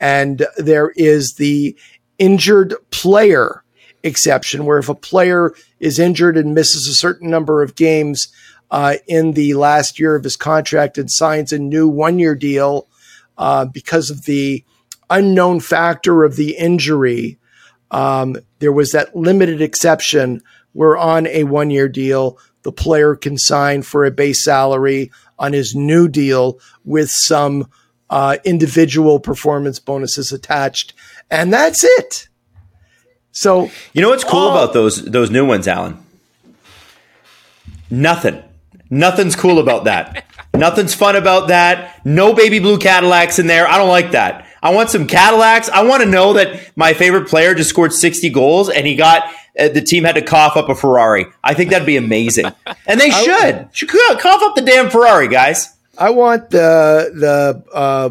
[SPEAKER 3] And there is the injured player exception where if a player is injured and misses a certain number of games uh, in the last year of his contract and signs a new one year deal uh, because of the unknown factor of the injury. Um, there was that limited exception where on a one year deal, the player can sign for a base salary on his new deal with some uh, individual performance bonuses attached. And that's it. So
[SPEAKER 4] you know what's cool about those those new ones, Allan? Nothing. Nothing's cool about that. Nothing's fun about that. No baby blue Cadillacs in there. I don't like that. I want some Cadillacs. I want to know that my favorite player just scored 60 goals and he got uh, the team had to cough up a Ferrari. I think that'd be amazing. And they should. Should cough up the damn Ferrari, guys.
[SPEAKER 3] I want the the uh,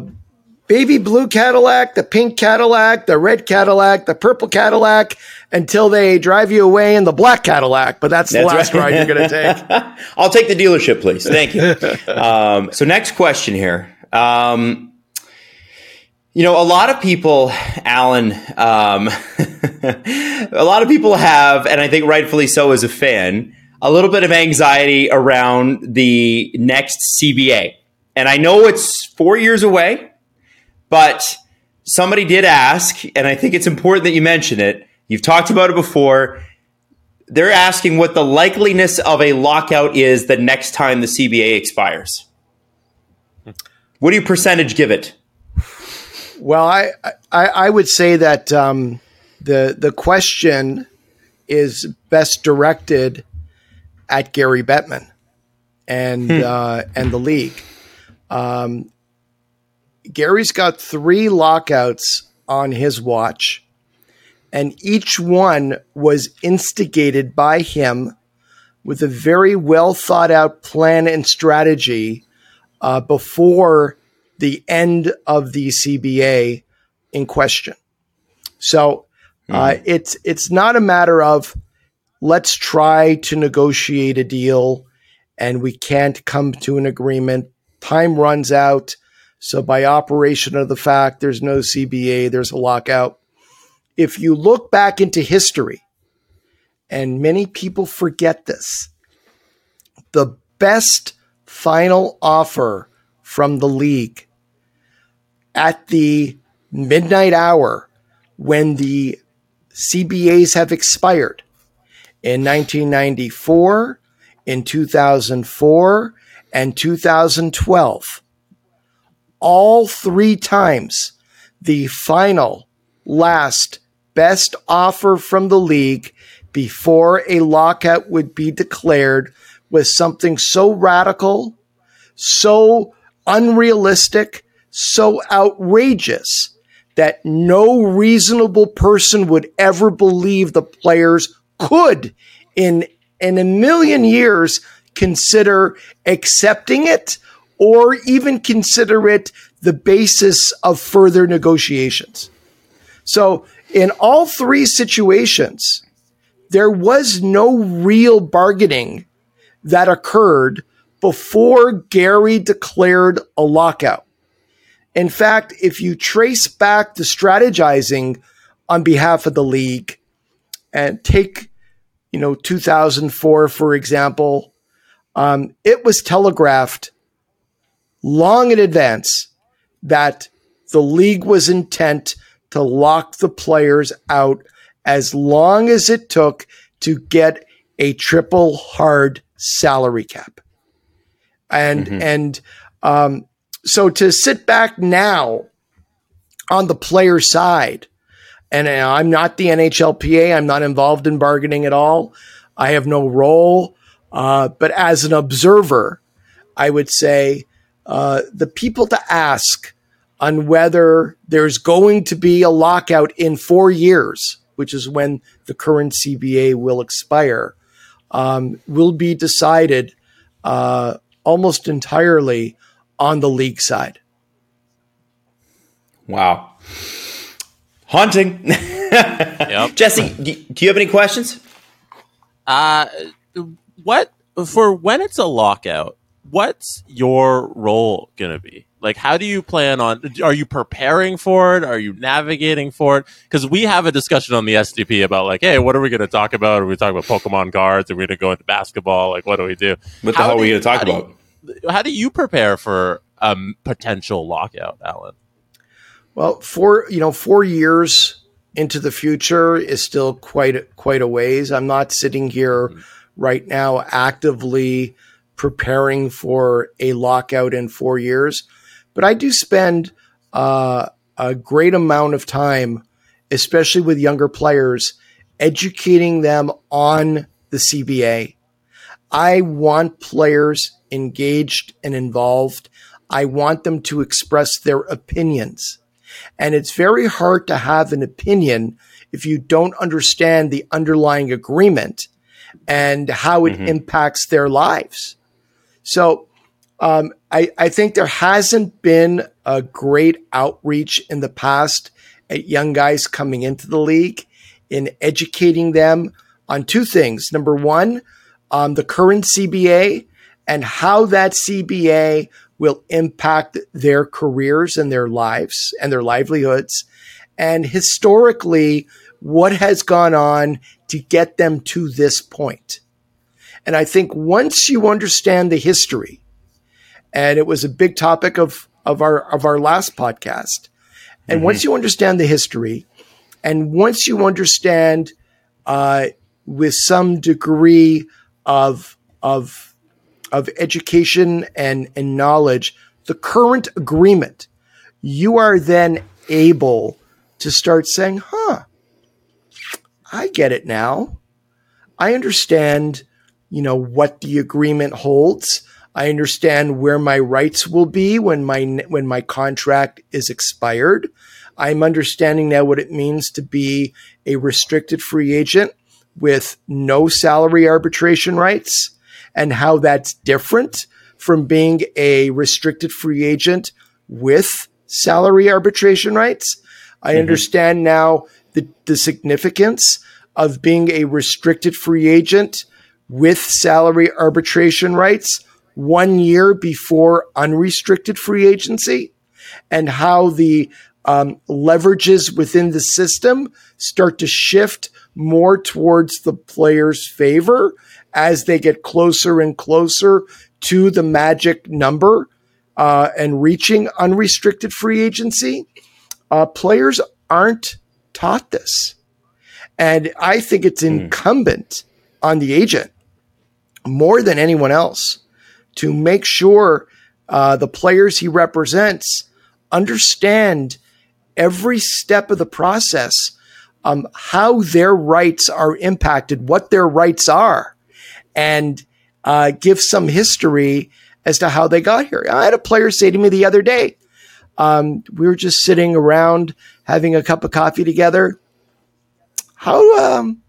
[SPEAKER 3] baby blue Cadillac, the pink Cadillac, the red Cadillac, the purple Cadillac, until they drive you away in the black Cadillac. But that's, that's the last right. ride you're going to take.
[SPEAKER 4] I'll take the dealership, please. Thank you. um, so, next question here. Um, you know, a lot of people, Allan, um, a lot of people have, and I think rightfully so as a fan, a little bit of anxiety around the next CBA. And I know it's four years away, but somebody did ask, and I think it's important that you mention it. You've talked about it before. They're asking what the likeliness of a lockout is the next time the CBA expires. What do you percentage give it?
[SPEAKER 3] Well, I I, I would say that um, the the question is best directed at Gary Bettman and hmm. uh, and the league. Um, Gary's got three lockouts on his watch, and each one was instigated by him with a very well thought out plan and strategy uh, before the end of the CBA in question. So uh, mm. it's it's not a matter of let's try to negotiate a deal and we can't come to an agreement. Time runs out. So by operation of the fact there's no CBA, there's a lockout. If you look back into history, and many people forget this, the best final offer from the league at the midnight hour when the CBAs have expired in 1994, in 2004, and 2012. All three times, the final, last, best offer from the league before a lockout would be declared was something so radical, so unrealistic, so outrageous that no reasonable person would ever believe the players could in in a million years consider accepting it or even consider it the basis of further negotiations. So in all three situations, there was no real bargaining that occurred before Gary declared a lockout. In fact, if you trace back the strategizing on behalf of the league and take, you know, 2004, for example, um, it was telegraphed long in advance that the league was intent to lock the players out as long as it took to get a triple hard salary cap. And, mm-hmm. and, um, so to sit back now on the player side, and I'm not the NHLPA, I'm not involved in bargaining at all. I have no role. Uh, but as an observer, I would say uh, the people to ask on whether there's going to be a lockout in four years, which is when the current CBA will expire, um, will be decided uh, almost entirely on the league side.
[SPEAKER 4] Wow. Haunting. yep. Jesse, do, do you have any questions?
[SPEAKER 1] Uh, what for when it's a lockout? What's your role going to be? Like, how do you plan on? Are you preparing for it? Are you navigating for it? Because we have a discussion on the SDP about like, hey, what are we going to talk about? Are we talking about Pokemon cards? Are we going to go into basketball? Like, what do we do?
[SPEAKER 4] What the hell are we going to talk about?
[SPEAKER 1] how do you prepare for a potential lockout, Allan?
[SPEAKER 3] Well, four you know four years into the future is still quite quite a ways. I'm not sitting here mm-hmm. right now actively preparing for a lockout in four years, but I do spend uh, a great amount of time, especially with younger players, educating them on the CBA. I want players engaged and involved. I want them to express their opinions. And it's very hard to have an opinion if you don't understand the underlying agreement and how it mm-hmm. impacts their lives. So, Um, I, I think there hasn't been a great outreach in the past at young guys coming into the league in educating them on two things. Number one, um, the current CBA and how that CBA will impact their careers and their lives and their livelihoods. And historically, what has gone on to get them to this point. And I think once you understand the history, and it was a big topic of, of our, of our last podcast. And mm-hmm. once you understand the history and once you understand, uh, with some degree of, of, of education and, and knowledge, the current agreement, you are then able to start saying, huh, I get it now. I understand, you know, what the agreement holds. I understand where my rights will be when my when my contract is expired. I'm understanding now what it means to be a restricted free agent with no salary arbitration rights and how that's different from being a restricted free agent with salary arbitration rights. I mm-hmm. understand now the, the significance of being a restricted free agent with salary arbitration rights one year before unrestricted free agency and how the um, leverages within the system start to shift more towards the player's favor as they get closer and closer to the magic number uh, and reaching unrestricted free agency. Uh, players aren't taught this. And I think it's hmm. incumbent mm. on the agent more than anyone else to make sure uh, the players he represents understand every step of the process, um, how their rights are impacted, what their rights are, and uh, give some history as to how they got here. I had a player say to me the other day, um, we were just sitting around having a cup of coffee together. How um,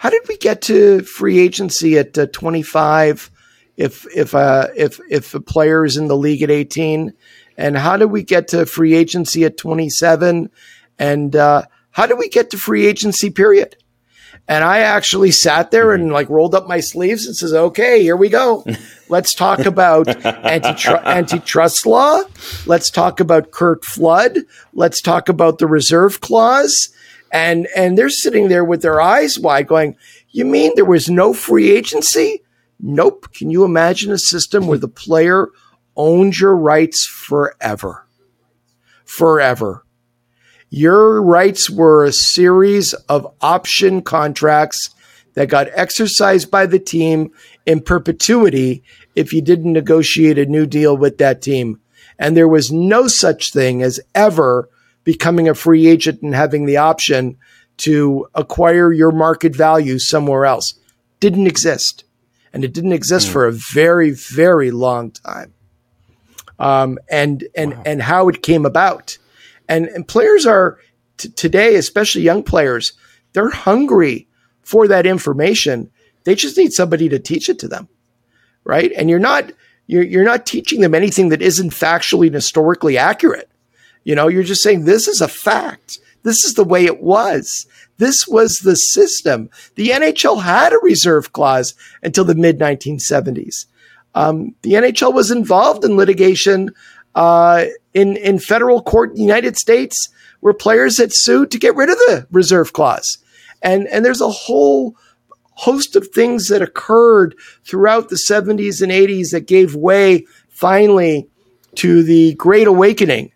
[SPEAKER 3] how did we get to free agency at uh, 25? If if uh, if if a player is in the league at 18, and how did we get to free agency at 27? And uh, how did we get to free agency period? And I actually sat there and like rolled up my sleeves and says, okay, here we go. Let's talk about antitru- antitrust law. Let's talk about Curt Flood. Let's talk about the reserve clause. And, and they're sitting there with their eyes wide going, you mean there was no free agency? Nope. Can you imagine a system where the player owns your rights forever? Forever. Your rights were a series of option contracts that got exercised by the team in perpetuity if you didn't negotiate a new deal with that team. And there was no such thing as ever becoming a free agent and having the option to acquire your market value somewhere else. Didn't exist. And it didn't exist mm. for a very, very long time. Um, and, and, wow. and how it came about. And, and players are t- today, especially young players, they're hungry for that information. They just need somebody to teach it to them, right? And you're not you're you're not teaching them anything that isn't factually and historically accurate. You know, you're just saying this is a fact. This is the way it was. This was the system. The NHL had a reserve clause until the mid 1970s. Um, the NHL was involved in litigation uh, in in federal court in the United States where players had sued to get rid of the reserve clause. And and there's a whole host of things that occurred throughout the 70s and 80s that gave way finally to the Great Awakening,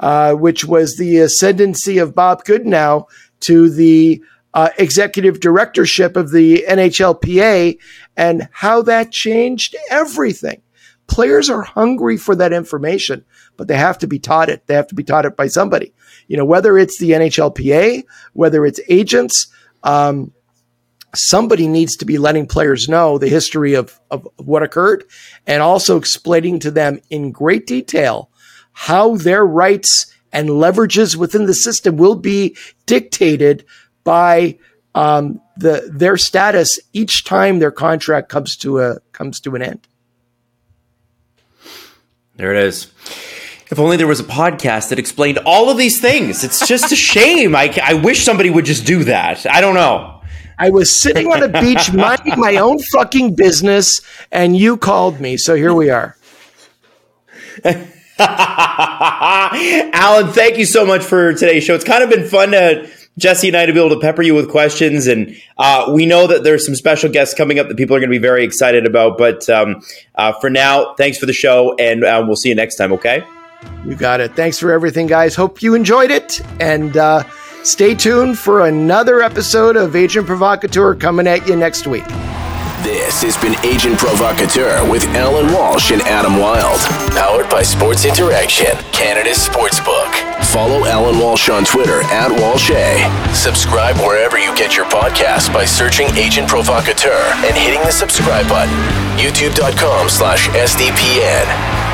[SPEAKER 3] uh, which was the ascendancy of Bob Goodenow to the uh, executive directorship of the NHLPA and how that changed everything. Players are hungry for that information, but they have to be taught it. They have to be taught it by somebody. You know, whether it's the NHLPA, whether it's agents, um, somebody needs to be letting players know the history of, of what occurred and also explaining to them in great detail how their rights and leverages within the system will be dictated by um, the their status each time their contract comes to a comes to an end.
[SPEAKER 4] There it is. If only there was a podcast that explained all of these things. It's just a shame. I, I wish somebody would just do that. I don't know.
[SPEAKER 3] I was sitting on a beach minding my own fucking business, and you called me. So here we are.
[SPEAKER 4] Allan, thank you so much for today's show. It's kind of been fun to Jesse and I to be able to pepper you with questions, and uh, we know that there's some special guests coming up that people are going to be very excited about. But um, uh, for now, thanks for the show, and uh, we'll see you next time. Okay.
[SPEAKER 3] You got it. Thanks for everything, guys. Hope you enjoyed it, and uh, stay tuned for another episode of Agent Provocateur coming at you next week.
[SPEAKER 2] This has been Agent Provocateur with Allan Walsh and Adam Wylde. Powered by Sports Interaction, Canada's Sportsbook. Follow Allan Walsh on Twitter at Walshay. Subscribe wherever you get your podcasts by searching Agent Provocateur and hitting the subscribe button. YouTube.com slash SDPN.